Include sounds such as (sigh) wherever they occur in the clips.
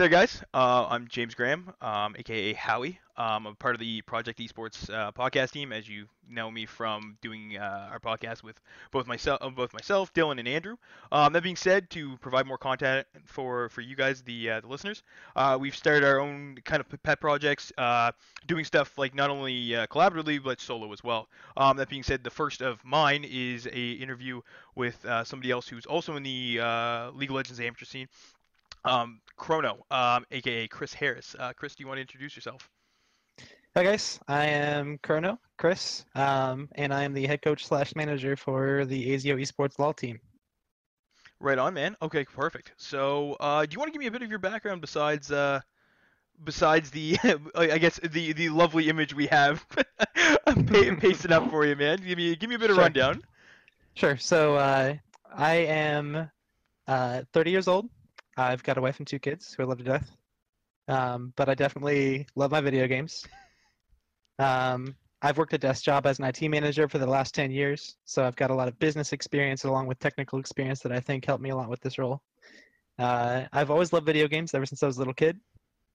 There, guys. Uh, I'm James Graham, um, aka Howie. Um, I'm part of the Project Esports uh, podcast team, as you know me from doing uh, our podcast with both myself, uh, both myself, Dylan, and Andrew. Um, that being said, to provide more content for for you guys, the uh, the listeners, uh, we've started our own kind of pet projects, doing stuff like not only collaboratively but solo as well. Um, that being said, the first of mine is a interview with somebody else who's also in the League of Legends amateur scene um, Chrono, um, aka Chris Harris. Uh, Chris, do you want to introduce yourself? Hi guys, I am Chrono, Chris, um, and I am the head coach slash manager for the Azio Esports LOL team. Right on, man. Okay, perfect. So, uh, do you want to give me a bit of your background besides, uh, besides the, (laughs) I guess the the lovely image we have (laughs) (laughs) pasted up for you, man? Give me give me a bit of sure. rundown. Sure. So, uh, I am uh, 30 years old. I've got a wife and two kids who I love to death. Um, but I definitely love my video games. Um, I've worked a desk job as an IT manager for the last 10 years, so I've got a lot of business experience along with technical experience that I think helped me a lot with this role. Uh, I've always loved video games ever since I was a little kid.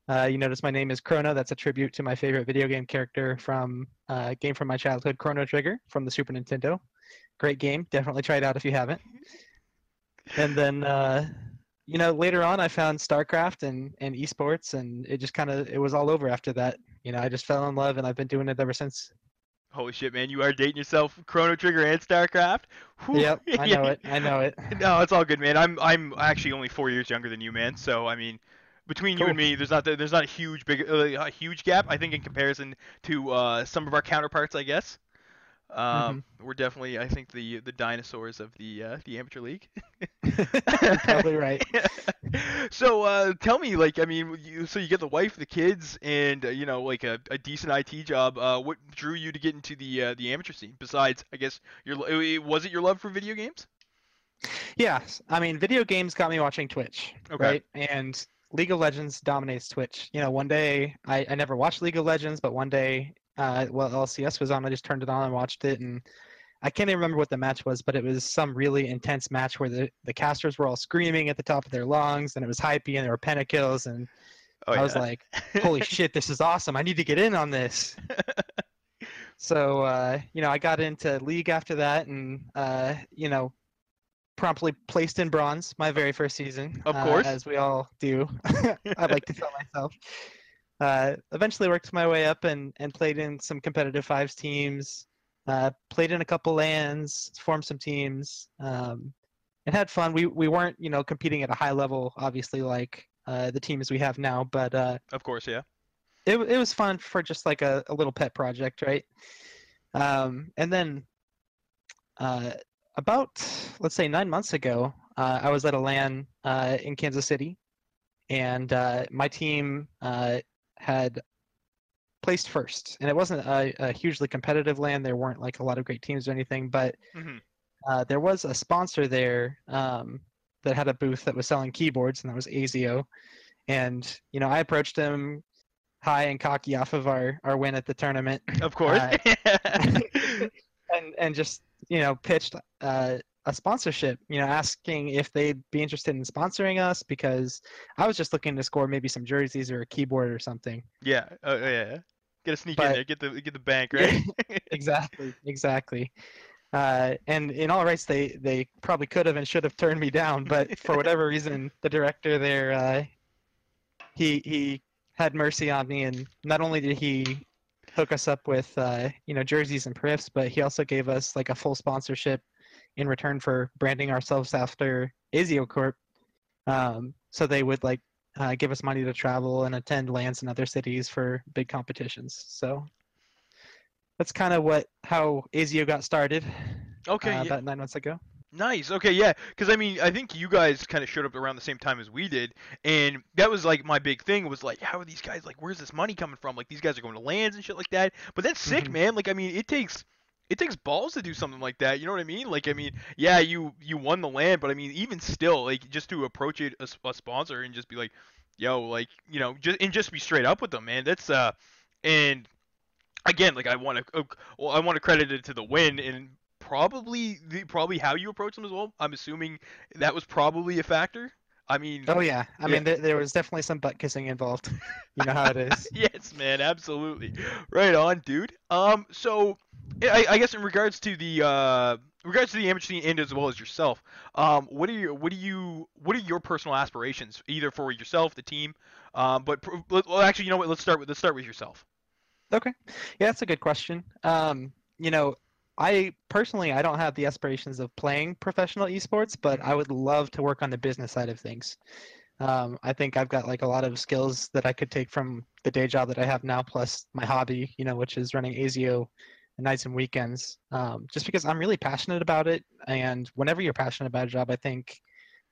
Uh, you notice my name is Chrono. That's a tribute to my favorite video game character from a uh, game from my childhood, Chrono Trigger from the Super Nintendo. Great game. Definitely try it out if you haven't. And then uh, you know, later on, I found StarCraft and and esports, and it just kind of it was all over after that. You know, I just fell in love, and I've been doing it ever since. Holy shit, man! You are dating yourself, Chrono Trigger and StarCraft. Whew. Yep, I know (laughs) it. I know it. (laughs) no, it's all good, man. I'm I'm actually only four years younger than you, man. So I mean, between cool. you and me, there's not there's not a huge big uh, a huge gap. I think in comparison to uh, some of our counterparts, I guess. Um, mm-hmm. We're definitely, I think, the the dinosaurs of the uh, the amateur league. Probably (laughs) right. so uh, tell me, like, I mean, you, so you get the wife, the kids, and uh, you know, like a, a decent IT job. Uh, what drew you to get into the uh, the amateur scene? Besides, I guess your was it your love for video games? Yeah, I mean, video games got me watching Twitch, okay. right? And League of Legends dominates Twitch. You know, one day I, I never watched League of Legends, but one day uh, well, LCS was on. I just turned it on and watched it, and I can't even remember what the match was, but it was some really intense match where the, the casters were all screaming at the top of their lungs, and it was hypey, and there were pentakills, and oh, I yeah. was like, (laughs) "Holy shit, this is awesome! I need to get in on this." (laughs) so uh, you know, I got into League after that, and uh, you know, promptly placed in bronze my very first season. Of course, uh, as we all do. (laughs) I like to tell myself uh, eventually worked my way up and, and played in some competitive fives teams, uh, played in a couple LANs, formed some teams, um, and had fun. We we weren't you know competing at a high level, obviously like uh, the teams we have now, but uh, of course, yeah. It it was fun for just like a, a little pet project, right? Um, and then uh, about let's say nine months ago, uh, I was at a LAN in Kansas City, and my team had placed first, and it wasn't a, a, hugely competitive LAN. There weren't like a lot of great teams or anything, but mm-hmm. uh, there was a sponsor there um, that had a booth that was selling keyboards, and that was Azio. And you know, I approached him high and cocky off of our our win at the tournament. Of course. Uh, (laughs) and and just you know pitched uh, a sponsorship, you know, asking if they'd be interested in sponsoring us because I was just looking to score maybe some jerseys or a keyboard or something. Yeah, uh, yeah. Get a sneak but, in there, get the get the bank right. (laughs) exactly, exactly. Uh, and in all rights, they they probably could have and should have turned me down, but for (laughs) whatever reason, the director there, uh, he he had mercy on me, and not only did he hook us up with uh, you know jerseys and periffs, but he also gave us like a full sponsorship in return for branding ourselves after Azio Corp. Um, so they would like uh, give us money to travel and attend LANs in other cities for big competitions. So that's kind of what how Azio got started. Okay, uh, yeah. about nine months ago. Nice. Okay, yeah. Because I mean, I think you guys kind of showed up around the same time as we did, and that was like my big thing was like, how are these guys like? Where's this money coming from? Like these guys are going to LANs and shit like that. But that's sick, mm-hmm. man. Like I mean, it takes it takes balls to do something like that. You know what I mean? Like, I mean, yeah, you you won the LAN, but I mean, even still, like, just to approach it a, a sponsor and just be like, yo, like, you know, just and just be straight up with them, man. That's uh, and again, like, I want to, well, I want to credit it to the win and probably the probably how you approach them as well. I'm assuming that was probably a factor. I mean, Oh yeah, I Yeah. mean there, there was definitely some butt kissing involved. (laughs) You know how it is. (laughs) yes, man, absolutely. Right on, dude. Um, so I, I guess in regards to the uh, regards to the amateur scene and as well as yourself, um, what are your what do you what are your personal aspirations either for yourself, the team, um, but well, actually, you know what? Let's start with let's start with yourself. Okay. Yeah, that's a good question. Um, you know, I personally I don't have the aspirations of playing professional esports, but I would love to work on the business side of things. Um, I think I've got like a lot of skills that I could take from the day job that I have now, plus my hobby, you know, which is running Azio nights and weekends. Um, just because I'm really passionate about it, and whenever you're passionate about a job, I think,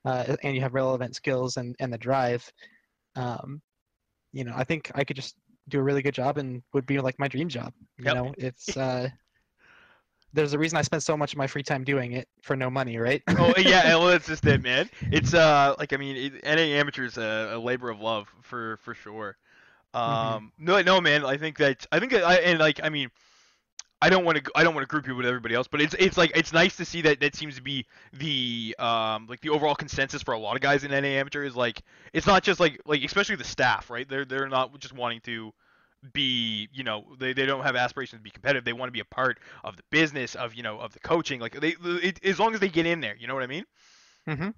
uh, and you have relevant skills and and the drive, um, you know, I think I could just do a really good job and would be like my dream job. You Yep. know, it's uh, there's a reason I spend so much of my free time doing it for no money, right? (laughs) oh yeah, (laughs) well that's just it, man. It's uh like I mean, NA amateur is a, a labor of love for for sure. Um, no, no, man. I think that I think that I and like I mean, I don't want to I don't want to group you with everybody else, but it's it's like it's nice to see that that seems to be the um like the overall consensus for a lot of guys in NA amateur is like it's not just like like especially the staff, right? They're they're not just wanting to be you know they, they don't have aspirations to be competitive they want to be a part of the business of you know of the coaching like they it, as long as they get in there you know what i mean mm-hmm.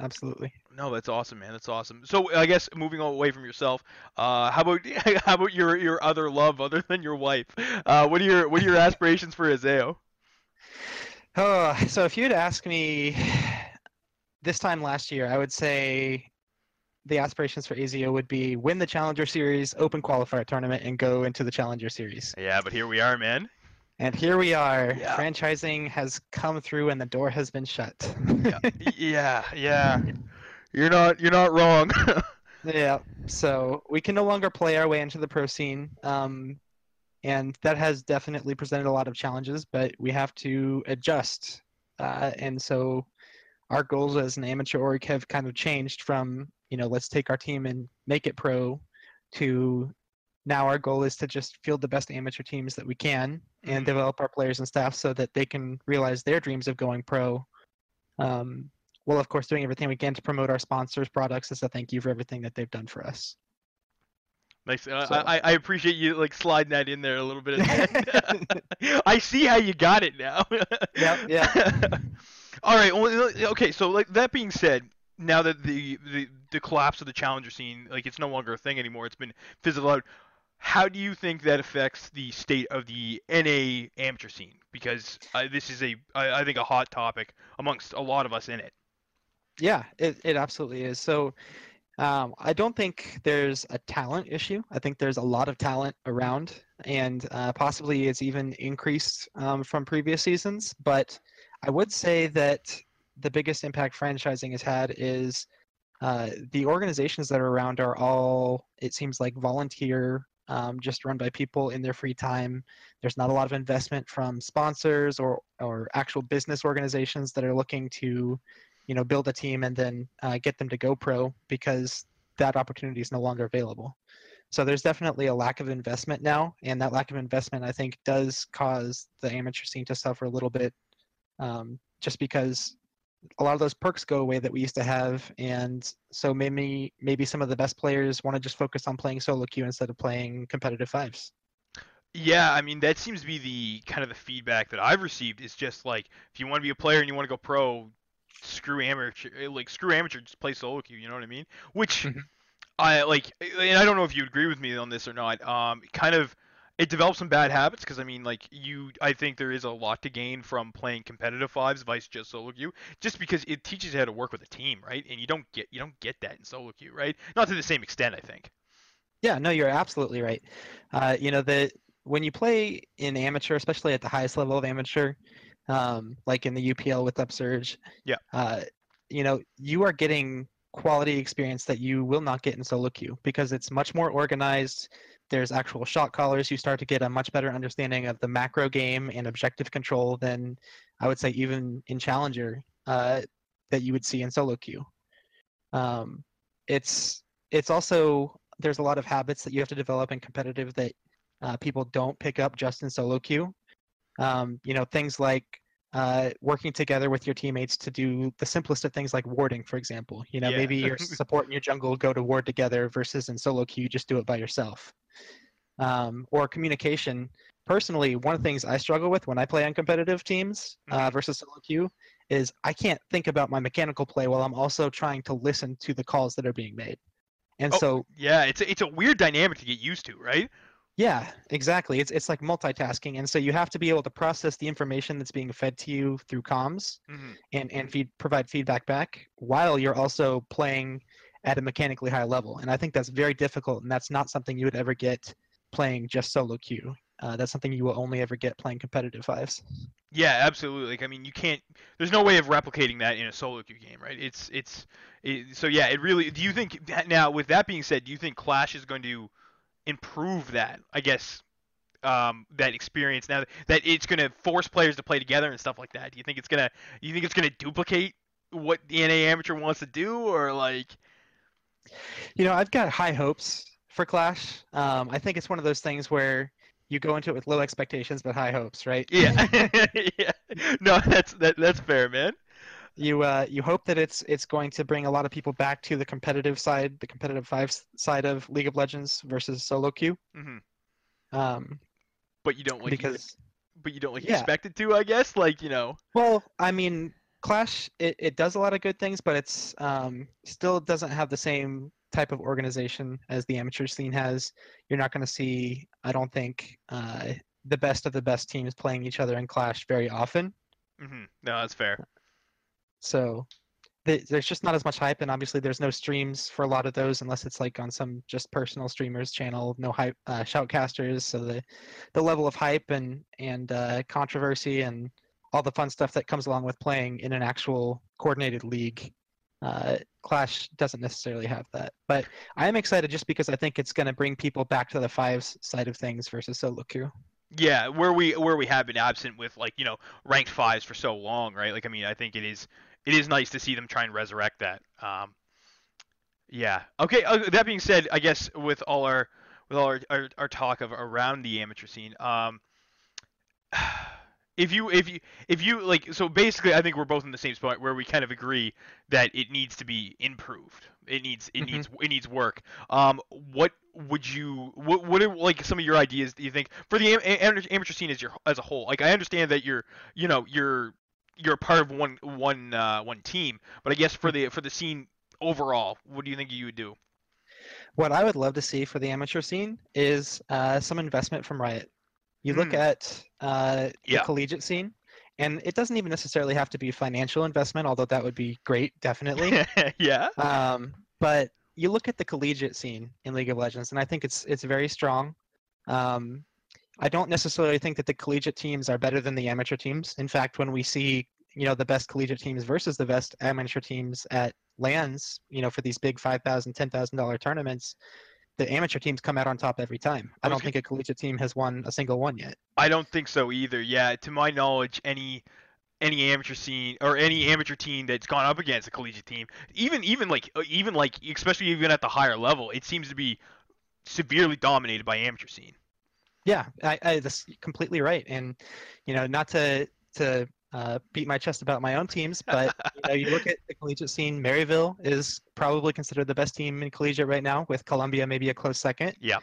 Absolutely. no, that's awesome, man. That's awesome. So I guess moving away from yourself, uh, how about (laughs) how about your your other love other than your wife? Uh, what are your what are your (laughs) aspirations for Azio? Oh, so if you'd ask me this time last year, I would say the aspirations for Azio would be win the Challenger Series Open Qualifier tournament and go into the Challenger Series. Yeah, but here we are, man. And here we are. Yeah. Franchising has come through and the door has been shut. Yeah, (laughs) yeah, yeah. You're not you're not wrong. (laughs) Yeah, so we can no longer play our way into the pro scene, um, and that has definitely presented a lot of challenges. But we have to adjust, uh, and so our goals as an amateur org have kind of changed from you know let's take our team and make it pro, to now our goal is to just field the best amateur teams that we can and Mhm. develop our players and staff so that they can realize their dreams of going pro. Um, well, of course, doing everything we can to promote our sponsors' products as a thank you for everything that they've done for us. Nice. Uh, So- I I appreciate you like sliding that in there a little bit. At the end. (laughs) (laughs) I see how you got it now. Yep, (laughs) yeah. All right. Well, okay. So like that being said, now that the, the the collapse of the challenger scene, like it's no longer a thing anymore. It's been fizzled out. How do you think that affects the state of the NA amateur scene? Because uh, this is a I, I think a hot topic amongst a lot of us in it. Yeah, it, it absolutely is. So um, I don't think there's a talent issue. I think there's a lot of talent around, and uh, possibly it's even increased um, from previous seasons. But I would say that the biggest impact franchising has had is uh, the organizations that are around are all, it seems like, volunteer, um, just run by people in their free time. There's not a lot of investment from sponsors or, or actual business organizations that are looking to you know build a team and then uh, get them to go pro because that opportunity is no longer available so there's definitely a lack of investment now and that lack of investment i think does cause the amateur scene to suffer a little bit um, just because a lot of those perks go away that we used to have and so maybe maybe some of the best players want to just focus on playing solo queue instead of playing competitive fives Yeah, I mean that seems to be the kind of the feedback that I've received is just like if you want to be a player and you want to go pro, screw amateur, eh, like screw amateur, just play solo queue. You know what I mean? Which Mhm. I like, and I don't know if you agree with me on this or not. Um, kind of, it develops some bad habits because I mean, like you, I think there is a lot to gain from playing competitive fives vice just solo queue, just because it teaches you how to work with a team, right? And you don't get you don't get that in solo queue, right? Not to the same extent, I think. Yeah, no, you're absolutely right. Uh, you know, the when you play in amateur, especially at the highest level of amateur, um, like in the UPL with Upsurge, Yeah. uh, you know, you are getting quality experience that you will not get in solo queue because it's much more organized. There's actual shot callers. You start to get a much better understanding of the macro game and objective control than I would say even in Challenger uh, that you would see in solo queue. Um, it's it's also there's a lot of habits that you have to develop in competitive that uh, people don't pick up just in solo queue. Um, you know, things like uh, working together with your teammates to do the simplest of things like warding, for example. You know, Yeah. maybe your (laughs) support and your jungle go to ward together versus in solo queue, you just do it by yourself. Um, or communication. Personally, one of the things I struggle with when I play on competitive teams uh, versus solo queue is I can't think about my mechanical play while I'm also trying to listen to the calls that are being made. And Oh. so Yeah, it's a, it's a weird dynamic to get used to, right? Yeah, exactly. It's it's like multitasking, and so you have to be able to process the information that's being fed to you through comms hmm and and feed provide feedback back while you're also playing at a mechanically high level. And I think that's very difficult, and that's not something you would ever get playing just solo queue. Uh, that's something you will only ever get playing competitive fives. Yeah, absolutely. Like, I mean, you can't. There's no way of replicating that in a solo queue game, right? It's it's. It, so yeah, it really. Do you think now? With that being said, do you think Clash is going to improve that? I guess um, that experience now that it's going to force players to play together and stuff like that. Do you think it's gonna? You think it's gonna duplicate what the NA amateur wants to do, or like? You know, I've got high hopes for Clash. Um, I think it's one of those things where you go into it with low expectations but high hopes, right? Yeah. (laughs) yeah. No, that's that that's fair, man. You uh, you hope that it's it's going to bring a lot of people back to the competitive side, the competitive five side of League of Legends versus solo queue. hmm Um, But you don't like. because but you don't like Yeah. expect it to, I guess. Like you know. well, I mean, Clash it, it does a lot of good things, but it's um, still doesn't have the same type of organization as the amateur scene has. You're not going to see, I don't think, uh, the best of the best teams playing each other in Clash very often. hmm No, that's fair. So th- there's just not as much hype, and obviously there's no streams for a lot of those unless it's like on some just personal streamers channel. No hype, uh, shoutcasters. So the the level of hype and and uh, controversy and all the fun stuff that comes along with playing in an actual coordinated league. Uh, Clash doesn't necessarily have that, but I am excited just because I think it's going to bring people back to the fives side of things versus solo queue. Yeah, where we where we have been absent with like you know ranked fives for so long, right? Like I mean, I think it is it is nice to see them try and resurrect that. Um, yeah. Okay. Uh, that being said, I guess with all our with all our, our, our talk of around the amateur scene, um, (sighs) if you if you if you like, so basically, I think we're both in the same spot where we kind of agree that it needs to be improved. It needs it Mhm. needs it needs work. Um, what would you what what are like some of your ideas? Do you think for the am- amateur scene as your as a whole? Like, I understand that you're you know you're you're a part of one one uh, one team, but I guess for the for the scene overall, what do you think you would do? What I would love to see for the amateur scene is uh, some investment from Riot. You look Hmm. at uh, the collegiate scene, and it doesn't even necessarily have to be financial investment, although that would be great, definitely. (laughs) yeah. um, but you look at the collegiate scene in League of Legends, and I think it's it's very strong. Um, I don't necessarily think that the collegiate teams are better than the amateur teams. In fact, when we see you know the best collegiate teams versus the best amateur teams at LANs, you know, for these big five thousand, ten thousand dollar tournaments, the amateur teams come out on top every time. I don't think a collegiate team has won a single one yet. I don't think so either. Yeah, to my knowledge, any any amateur scene or any amateur team that's gone up against a collegiate team, even even like uh, even like especially even at the higher level, it seems to be severely dominated by amateur scene. Yeah, I, I that's completely right. And you know, not to to uh, beat my chest about my own teams, but you know, you look at the collegiate scene. Maryville is probably considered the best team in collegiate right now, with Columbia maybe a close second. Yeah.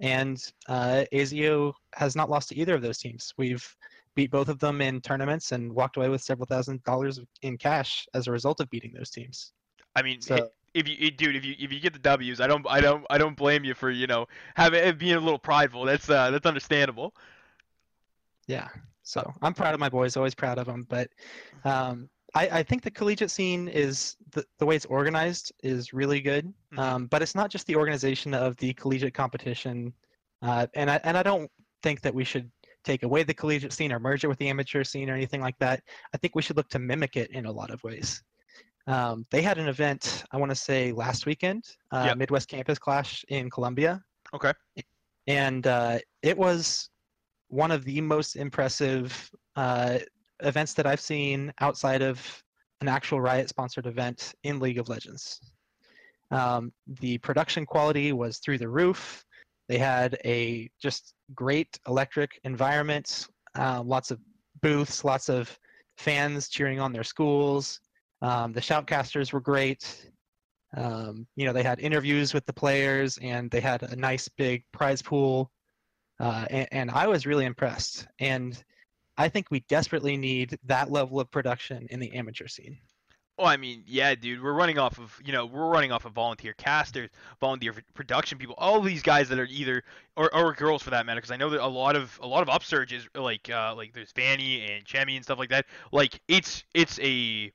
And uh, ASIO has not lost to either of those teams. We've beat both of them in tournaments and walked away with several thousand dollars in cash as a result of beating those teams. I mean, So if you dude, if you if you get the W's, I don't I don't I don't blame you for you know having being a little prideful. That's uh that's understandable. Yeah. So I'm proud of my boys, always proud of them. But um, I, I think the collegiate scene is the, the way it's organized is really good. Mhm. Um, but it's not just the organization of the collegiate competition. Uh, and I and I don't think that we should take away the collegiate scene or merge it with the amateur scene or anything like that. I think we should look to mimic it in a lot of ways. Um, they had an event, I want to say last weekend, uh, Yep. Midwest Campus Clash in Columbia Okay. and uh, it was one of the most impressive uh, events that I've seen outside of an actual Riot sponsored event in League of Legends. Um, the production quality was through the roof. They had a just great electric environment, uh, lots of booths, lots of fans cheering on their schools. Um, the shoutcasters were great. Um, you know, they had interviews with the players and they had a nice big prize pool. Uh, and, and I was really impressed. And I think we desperately need that level of production in the amateur scene. Oh, I mean, yeah, dude, we're running off of, you know, we're running off of volunteer casters, volunteer production people, all these guys that are either, or, or girls for that matter, because I know that a lot of a lot of upsurge is like, uh, like there's Fanny and Chemi and stuff like that. Like it's it's a,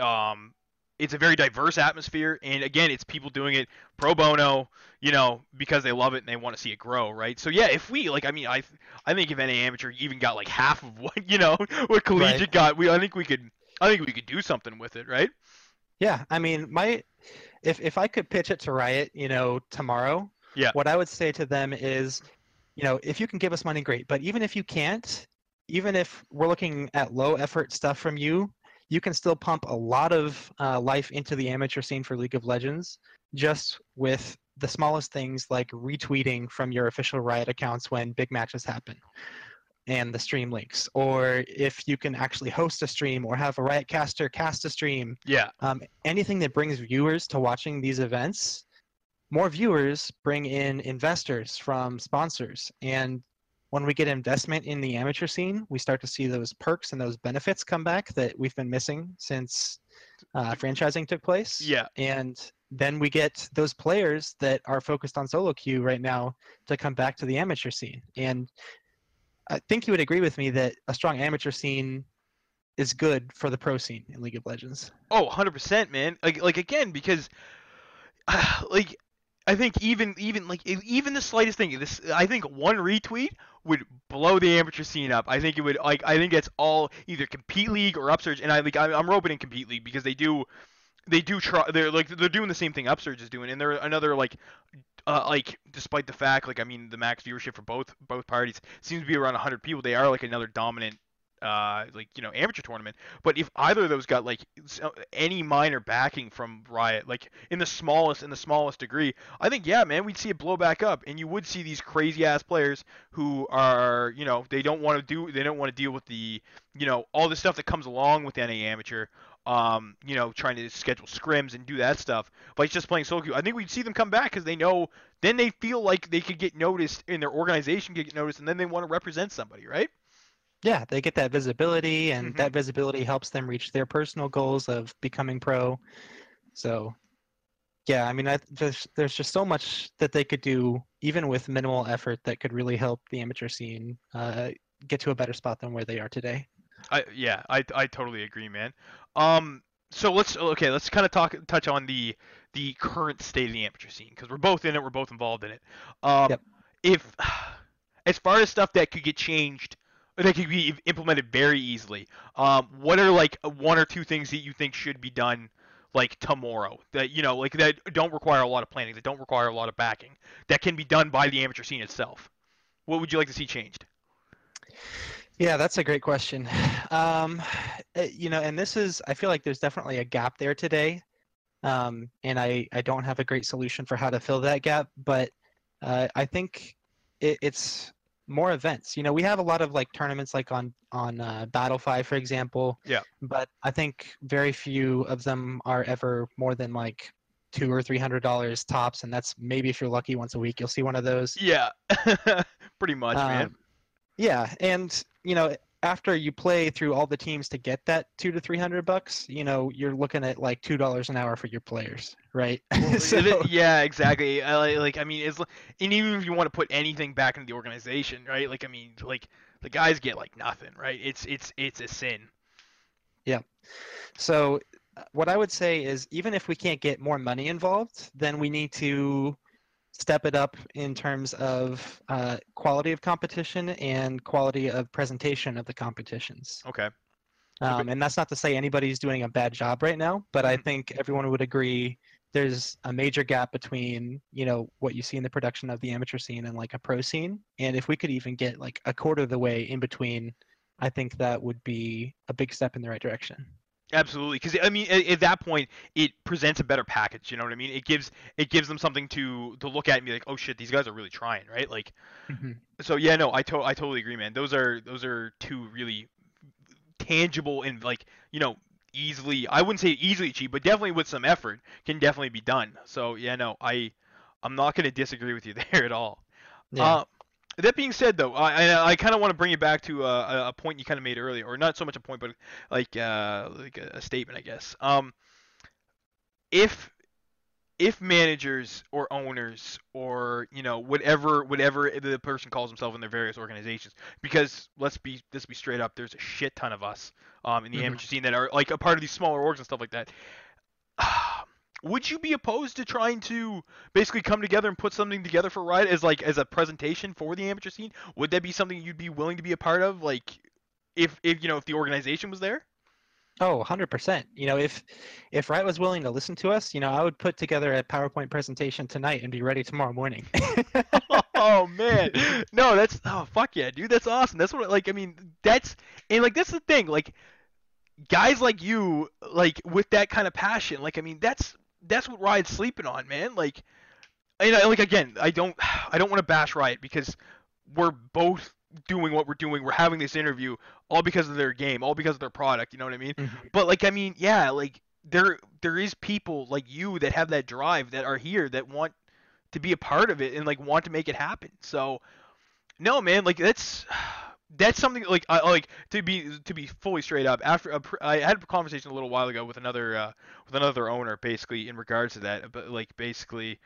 um, it's a very diverse atmosphere, and again, it's people doing it pro bono, you know, because they love it and they want to see it grow, right? So yeah, if we like, I mean, I I think if any amateur even got like half of what (laughs) you know what collegiate Right. got, we I think we could I think we could do something with it, right? Yeah, I mean, my if if I could pitch it to Riot, you know, tomorrow, Yeah. what I would say to them is, you know, if you can give us money, great. But even if you can't, even if we're looking at low effort stuff from you, you can still pump a lot of uh, life into the amateur scene for League of Legends, just with the smallest things like retweeting from your official Riot accounts when big matches happen and the stream links or if you can actually host a stream or have a riot caster cast a stream. Yeah, um, anything that brings viewers to watching these events more viewers bring in investors from sponsors and when we get investment in the amateur scene we start to see those perks and those benefits come back that we've been missing since uh, franchising took place. Yeah, and then we get those players that are focused on solo queue right now to come back to the amateur scene. And i think you would agree with me that a strong amateur scene is good for the pro scene in league of legends. Oh, 100%, man. Like like again because (sighs) like I think even even like even the slightest thing this I think one retweet would blow the amateur scene up. I think it would like I think it's all either compete league or upsurge and I like I'm roping in compete league because they do they do try they're like they're doing the same thing upsurge is doing and they're another like uh, like despite the fact like I mean the max viewership for both both parties seems to be around 100 people they are like another dominant uh like you know amateur tournament but if either of those got like uh, any minor backing from riot like in the smallest in the smallest degree i think yeah man we'd see it blow back up and you would see these crazy ass players who are you know they don't want to do they don't want to deal with the you know all the stuff that comes along with NA amateur um you know trying to schedule scrims and do that stuff but it's just playing solo queue i think we'd see them come back because they know then they feel like they could get noticed in their organization could get noticed and then they want to represent somebody right yeah they get that visibility and Mhm. that visibility helps them reach their personal goals of becoming pro so yeah i mean I, there's, there's just so much that they could do even with minimal effort that could really help the amateur scene uh, get to a better spot than where they are today I yeah, I I totally agree, man. Um, so let's okay, let's kind of talk touch on the the current state of the amateur scene because we're both in it, we're both involved in it. Um, Yep. if (sighs) as far as stuff that could get changed, that could be implemented very easily, um, what are like one or two things that you think should be done? Like tomorrow, that you know, like that don't require a lot of planning, that don't require a lot of backing, that can be done by the amateur scene itself. What would you like to see changed? Yeah, that's a great question. (sighs) Um, eh, you know, and this is, I feel like there's definitely a gap there today. Um, and I, I don't have a great solution for how to fill that gap, but uh, I think it, it's more events. You know, we have a lot of like tournaments like on, on uh, Battlefy, for example. Yeah. But I think very few of them are ever more than like two or three hundred dollars tops, and that's maybe if you're lucky once a week you'll see one of those. Yeah, (laughs) pretty much, man. Um, Yeah, and you know, after you play through all the teams to get that two to three hundred bucks, you know, you're looking at like two dollars an hour for your players, right? (laughs) so, yeah, exactly. I, like- like, I mean, it's and even if you want to put anything back into the organization, right? Like, I mean, like the guys get like nothing, right? It's it's it's a sin. Yeah. So uh, what I would say is, even if we can't get more money involved, then we need to step it up in terms of uh, quality of competition and quality of presentation of the competitions. Okay. Um, and that's not to say anybody's doing a bad job right now, but I Mhm. think everyone would agree there's a major gap between you know what you see in the production of the amateur scene and like a pro scene. And if we could even get like a quarter of the way in between, I think that would be a big step in the right direction. Absolutely, because I mean, at, at that point, it presents a better package. You know what I mean? It gives it gives them something to to look at and be like, oh shit, these guys are really trying, right? Like, so yeah, no, I to- I totally agree, man. Those are those are two really tangible and like you know easily I wouldn't say easily achieved, but definitely with some effort can definitely be done. So yeah, no, I I'm not going to disagree with you (laughs) there at all. Yeah. Uh, that being said, though, I I, I kind of want to bring you back to uh, a, a point you kind of made earlier, or not so much a point, but like uh, like a, a statement, I guess. Um, if if managers or owners or you know whatever whatever the person calls himself in their various organizations because let's be let's be straight up there's a shit ton of us um, in the Mhm. amateur scene that are like a part of these smaller orgs and stuff like that (sighs) would you be opposed to trying to basically come together and put something together for Riot as like as a presentation for the amateur scene? Would that be something you'd be willing to be a part of like if if you know if the organization was there? Oh, 100%. You know, if if Riot was willing to listen to us, you know, I would put together a PowerPoint presentation tonight and be ready tomorrow morning. (laughs) (laughs) oh man. No that's oh fuck yeah dude. That's awesome. That's what like i mean that's and like that's the thing. Like guys like you like with that kind of passion like i mean that's that's what riot's sleeping on man. Like you know like again i don't (sighs) i don't want to bash riot because we're both doing what we're doing. We're having this interview all because of their game all because of their product you know what i mean? Mm-hmm. But like I mean, yeah, like there there is people like you that have that drive that are here that want to be a part of it and like want to make it happen. So no, man, like that's (sighs) that's something like I like to be to be fully straight up. After a, I had a conversation a little while ago with another uh, with another owner basically in regards to that, but like basically,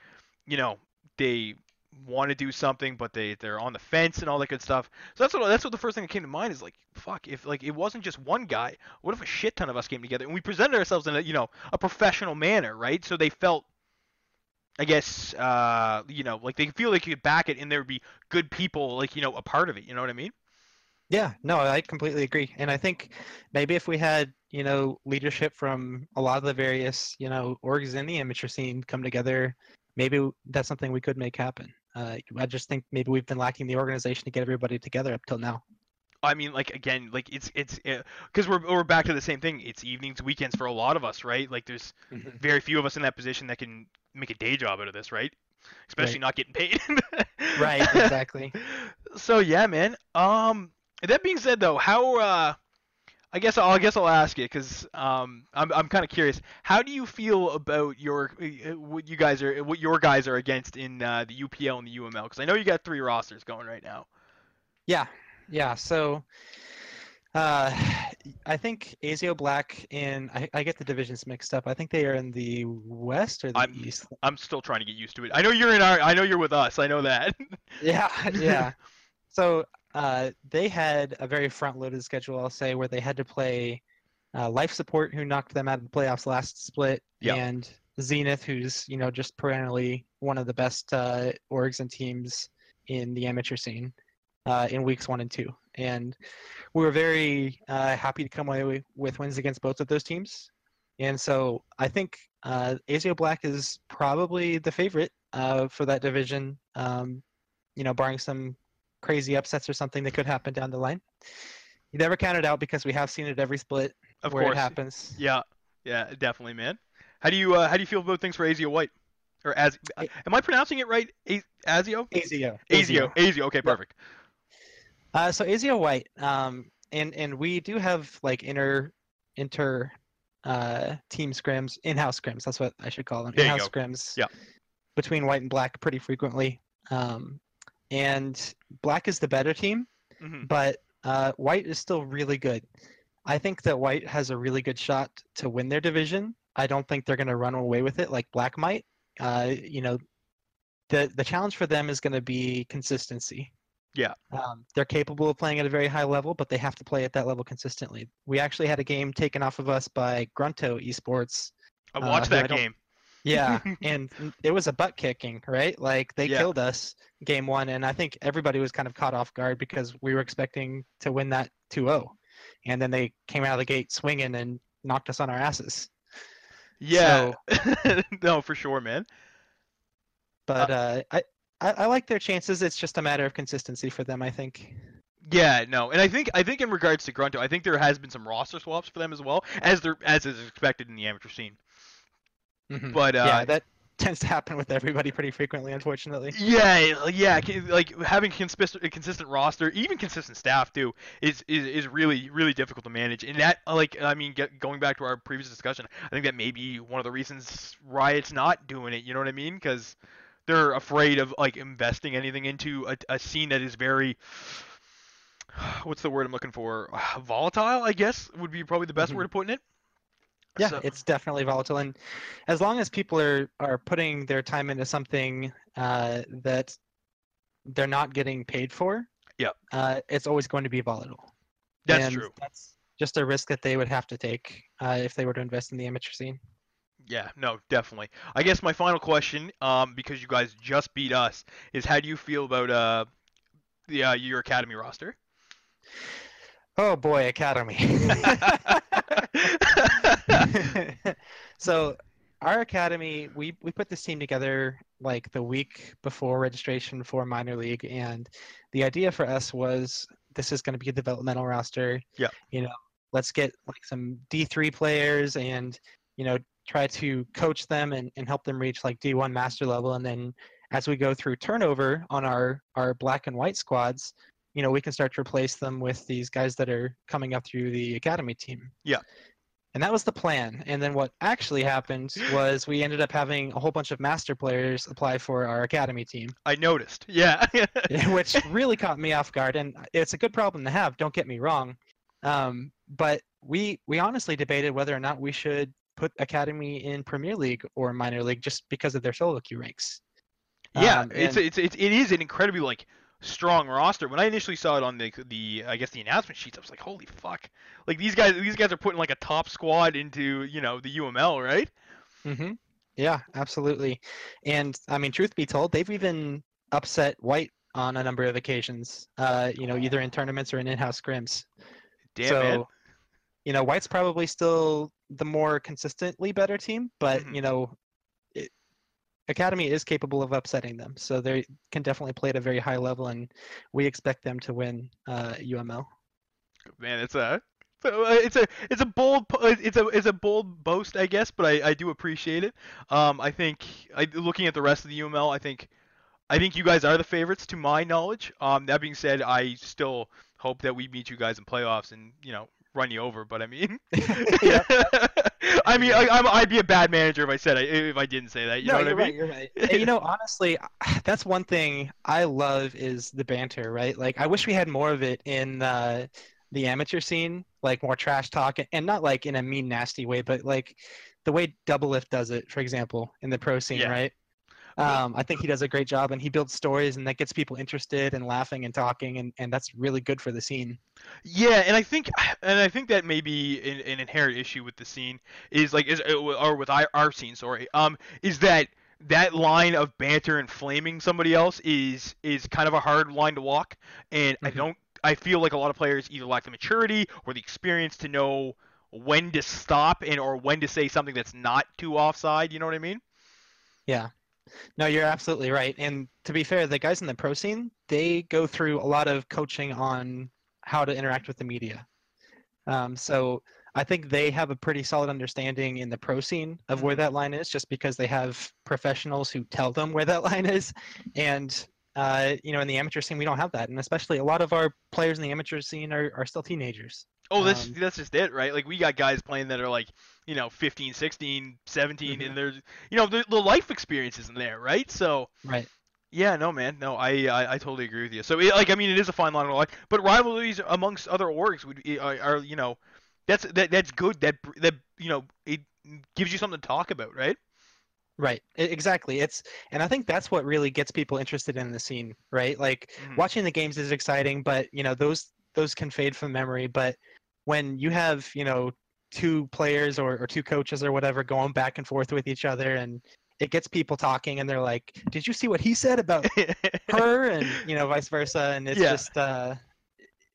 you know, they want to do something but they they're on the fence and all that good stuff. So that's what that's what the first thing that came to mind is like fuck if like it wasn't just one guy, what if a shit ton of us came together and we presented ourselves in a you know a professional manner, right? So they felt I guess uh you know like they feel they could back it and there would be good people like you know a part of it, you know what I mean? Yeah, no, I completely agree. And I think maybe if we had, you know, leadership from a lot of the various, you know, orgs in the amateur scene come together, maybe that's something we could make happen. Uh, I just think maybe we've been lacking the organization to get everybody together up till now. I mean, like again, like it's it's because we're we're back to the same thing. It's evenings, weekends for a lot of us, right? Like there's very few of us in that position that can make a day job out of this, right? Especially Right. not getting paid. (laughs) Right, exactly. so yeah, man. Um, that being said, though, how uh, I guess I'll I guess I'll ask it because um, I'm I'm kind of curious. How do you feel about your uh, what you guys are what your guys are against in uh, the UPL and the UML? Because I know you got three rosters going right now. Yeah, yeah. So, uh, I think Azio Black in I, I get the divisions mixed up. I think they are in the west or the I'm- east. I'm still trying to get used to it. I know you're in our. I know you're with us. I know that. (laughs) Yeah, yeah. (laughs) So uh, they had a very front-loaded schedule, I'll say, where they had to play uh, Life Support, who knocked them out of the playoffs last split, Yeah. and Zenith, who's you know just perennially one of the best uh, orgs and teams in the amateur scene uh, in weeks one and two. And we were very uh, happy to come away with wins against both of those teams. And so I think uh, Azio Black is probably the favorite uh, for that division. Um, you know, barring some crazy upsets or something that could happen down the line. You never count it out because we have seen it every split Of where course. it happens. Yeah, yeah, definitely, man. How do you uh, how do you feel about things for Azio White? Or Az? A- Am I pronouncing it right? A- Azio? Azio. Azio. Azio. Okay, perfect. Uh, so Azio White, um, and and we do have like inner inter uh, team scrims, in-house scrims. That's what I should call them. There In-house scrims. Yeah. Between white and black, pretty frequently. Um, and black is the better team, hmm but uh, white is still really good. I think that white has a really good shot to win their division. I don't think they're going to run away with it like black might. Uh, you know, the the challenge for them is going to be consistency. Yeah. Um, they're capable of playing at a very high level, but they have to play at that level consistently. We actually had a game taken off of us by Grunto Esports. I Uh, watched I that don't- game. Yeah, (laughs) and it was a butt kicking, right? Like they Yeah. killed us game one, and I think everybody was kind of caught off guard because we were expecting to win that 2-0, and then they came out of the gate swinging and knocked us on our asses. Yeah. (laughs) no, for sure, man. But uh, I, I I like their chances. It's just a matter of consistency for them, I think. Yeah, no, and I think I think in regards to Grunto, I think there has been some roster swaps for them as well, as there as is expected in the amateur scene. Mhm. But uh, yeah, that tends to happen with everybody pretty frequently, unfortunately. Yeah, yeah, like having consistent, consistent roster, even consistent staff too, is, is is really really difficult to manage. And that, like, I mean, get, going back to our previous discussion, I think that may be one of the reasons Riot's not doing it. You know what I mean? Because they're afraid of like investing anything into a, a scene that is very (sighs) what's the word I'm looking for? (sighs) Volatile, I guess, would be probably the best Mhm. word of putting it. Yeah, So- it's definitely volatile, and as long as people are are putting their time into something uh, that they're not getting paid for, Yep. uh, it's always going to be volatile. that's and true. That's just a risk that they would have to take uh, if they were to invest in the amateur scene. Yeah, no, definitely. I guess my final question, um, because you guys just beat us, is how do you feel about uh, the uh, your academy roster? Oh boy, academy. (laughs) (laughs) (laughs) (laughs) so our academy we we put this team together like the week before registration for minor league and the idea for us was this is going to be a developmental roster Yeah. you know let's get like some d3 players and you know try to coach them and, and help them reach like d1 master level and then as we go through turnover on our our black and white squads you know we can start to replace them with these guys that are coming up through the academy team Yeah. And that was the plan. And then what actually happened was we ended up having a whole bunch of master players apply for our academy team, I noticed. Yeah. (laughs) (laughs) which really caught me off guard. And it's a good problem to have. Don't get me wrong. Um, but we we honestly debated whether or not we should put academy in Premier League or minor league just because of their solo queue ranks. yeah, Um, it's, and- it's it's it is an incredibly like strong roster. When I initially saw it on the the I guess the announcement sheets, I was like, holy fuck! Like these guys these guys are putting like a top squad into you know the UML, right? Mm-hmm. Yeah, absolutely. And I mean, truth be told, they've even upset White on a number of occasions. Uh, you know, either in tournaments or in in-house scrims. Damn so, man. you know, White's probably still the more consistently better team, but Mhm. you know, it, Academy is capable of upsetting them. So they can definitely play at a very high level, and we expect them to win uh, UML. Man, it's a it's a it's a bold it's a it's a bold boast, I guess, but I, I do appreciate it. Um, I think I, looking at the rest of the UML, I think I think you guys are the favorites to my knowledge. Um, that being said, I still hope that we meet you guys in playoffs and you know run you over. But I mean, (laughs) (laughs) Yeah. I mean, I, I'm, I'd be a bad manager if I said I, if I didn't say that. You know what you're I mean? right. You're right. (laughs) You know, honestly, (sighs) that's one thing I love is the banter, right? Like, I wish we had more of it in uh, the amateur scene, like more trash talk, and not like in a mean, nasty way, but like the way Doublelift does it, for example, in the pro scene, Yeah. right? Um, I think he does a great job, and he builds stories, and that gets people interested and laughing and talking, and, and that's really good for the scene. Yeah, and I think (sighs) and I think that may be an, an inherent issue with the scene is like is uh, or with our, our scene, sorry. Um, is that that line of banter and flaming somebody else is is kind of a hard line to walk, and I Mhm. don't. I feel like a lot of players either lack the maturity or the experience to know when to stop and or when to say something that's not too offside. You know what I mean? Yeah. No, you're absolutely right. And to be fair, the guys in the pro scene, they go through a lot of coaching on how to interact with the media. Um, so I think they have a pretty solid understanding in the pro scene of where that line is, just because they have professionals who tell them where that (laughs) line is. And uh, you know, in the amateur scene, we don't have that, and especially a lot of our players in the amateur scene are, are still teenagers. Oh, that's Um, that's just it, right? Like we got guys playing that are like, you know, 15, 16, 17 Mhm. and there's you know, the, the life experience isn't there, right? So, Right. yeah, no man, no, I I, I totally agree with you. So, it, like I mean, it is a fine line to walk, but rivalries amongst other orgs would are, are you know, that's that that's good that that you know, it gives you something to talk about, right? Right. Exactly. It's and I think that's what really gets people interested in the scene, right? Like Mhm. watching the games is exciting, but you know those those can fade from memory. But when you have you know two players or, or two coaches or whatever going back and forth with each other, and it gets people talking, and they're like, "Did you see what he said about (laughs) her?" and you know vice versa, and it's Yeah. just uh,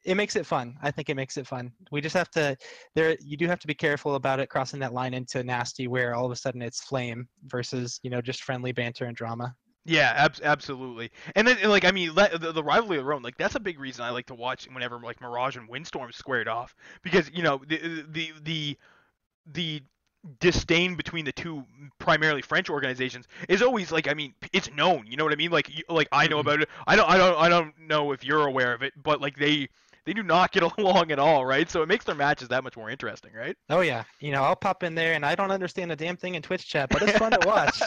it makes it fun. I think it makes it fun. We just have to there. You do have to be careful about it crossing that line into nasty, where all of a sudden it's flame versus you know just friendly banter and drama. Yeah, abs- absolutely. And then, like, I mean, le- the, the rivalry of own, like, that's a big reason I like to watch whenever like Mirage and Windstorm squared off because you know the the the the disdain between the two primarily French organizations is always like I mean it's known you know what I mean like you, like I know Mhm. about it I don't I don't I don't know if you're aware of it but like they they do not get (laughs) along at all right so it makes their matches that much more interesting right Oh yeah, you know I'll pop in there and I don't understand a damn thing in Twitch chat, but it's fun to (laughs) watch.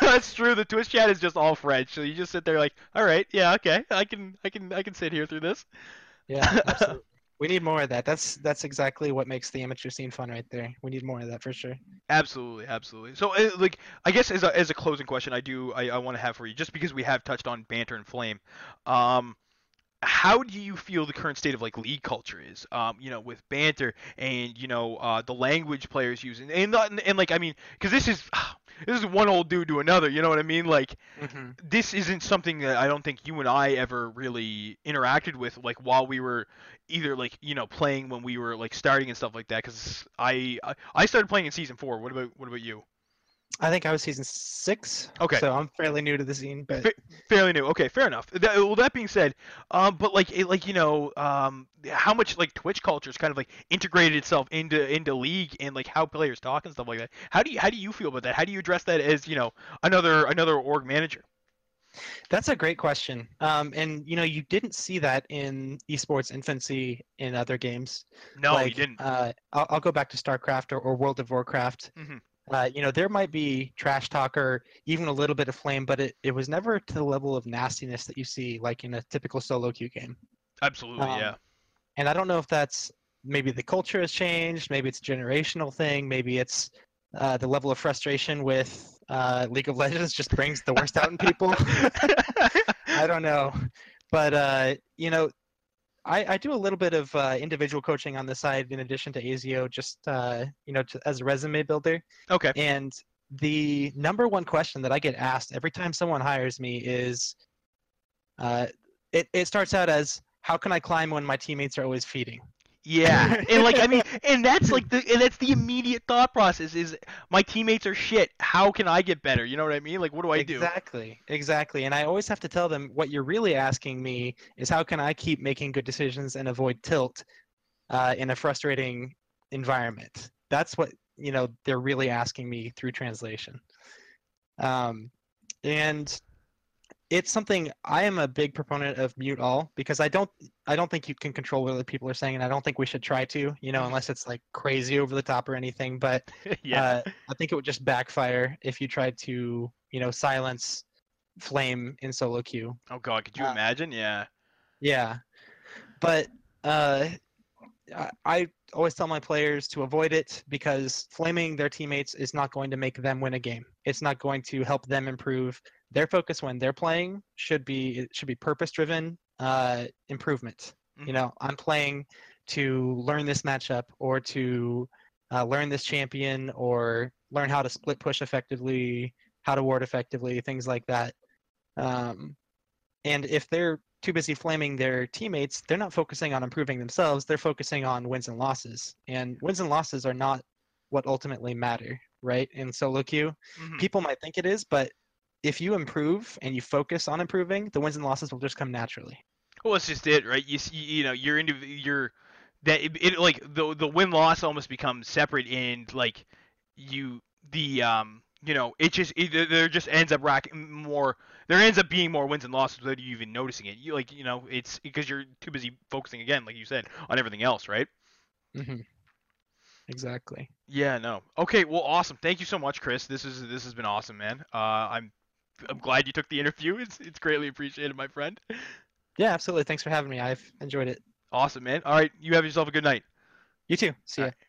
That's true. The Twitch chat is just all French, so you just sit there like, all right, yeah, okay, I can, I can, I can sit here through this. Yeah, absolutely. we need more of that. That's that's exactly what makes the amateur scene fun right there. We need more of that for sure. Absolutely, absolutely. So, uh, like, I guess as a, as a closing question, I do, I, I want to have for you, just because we have touched on banter and flame. Um, how do you feel the current state of like league culture is? Um, you know, with banter and you know uh, the language players use, and and, and, like I mean, because this is this is one old dude to another. You know what I mean? Like. Mm-hmm. this isn't something that I don't think you and I ever really interacted with like while we were either like you know playing when we were like starting and stuff like that because I I- I started playing in season four. What about what about you? I think I was season six. Okay. So I'm fairly new to the scene, but Fa- Fairly new. Okay, fair enough. That, well, that being said, um, but like it, like you know, um, how much like Twitch culture is kind of like integrated itself into into League and like how players talk and stuff like that. How do you how do you feel about that? How do you address that as you know another another org manager? that's a great question. Um, and you know you didn't see that in esports infancy in other games. No, like, you didn't. Uh, I'll, I'll go back to StarCraft or, or World of Warcraft. Mhm. Uh, you know, there might be trash talk or even a little bit of flame, but it, it was never to the level of nastiness that you see like in a typical solo queue game. Absolutely, um, yeah. And I don't know if that's maybe the culture has changed, maybe it's a generational thing, maybe it's uh, the level of frustration with uh, League of Legends just brings the worst out in people. (laughs) (laughs) I don't know, but uh, you know, I, I do a little bit of uh, individual coaching on the side in addition to Azio, just uh, you know, to, as a resume builder. okay. And the number one question that I get asked every time someone hires me is, uh, it it starts out as, "How can I climb when my teammates are always feeding?" Yeah, and like I mean, (laughs) and that's like the and that's the immediate thought process is my teammates are shit. How can I get better? You know what I mean? Like, what do I do? Exactly, exactly. And I always have to tell them what you're really asking me is how can I keep making good decisions and avoid tilt uh, in a frustrating environment. That's what you know they're really asking me through translation. Um, and it's something I am a big proponent of mute all because I don't I don't think you can control what other people are saying and I don't think we should try to you know unless it's like crazy over the top or anything but (laughs) yeah. uh, I think it would just backfire if you tried to, you know, silence Flame in solo queue. oh God, could you uh, imagine? Yeah. Yeah, but uh, I, I always tell my players to avoid it because flaming their teammates is not going to make them win a game. It's not going to help them improve. Their focus when they're playing should be it should be purpose driven uh, improvement. Mhm. You know, I'm playing to learn this matchup or to uh, learn this champion or learn how to split push effectively, how to ward effectively, things like that. Um, and if they're too busy flaming their teammates, they're not focusing on improving themselves. They're focusing on wins and losses. And wins and losses are not what ultimately matter, right? In solo queue, Mhm. people might think it is, but if you improve and you focus on improving, the wins and losses will just come naturally. Well, that's just it, right? You see, you know, you're into you're that it, it like the the win loss almost becomes separate and like you the um you know it just it, there- just ends up racking more there ends up being more wins and losses without you even noticing it you like you know it's because you're too busy focusing again like you said on everything else right hmm Exactly. yeah no okay well awesome thank you so much chris this is this has been awesome man uh i'm i'm glad you took the interview it's it's greatly appreciated my friend Yeah, absolutely. Thanks for having me. I've enjoyed it. awesome man all right you have yourself a good night You too. See ya. Right.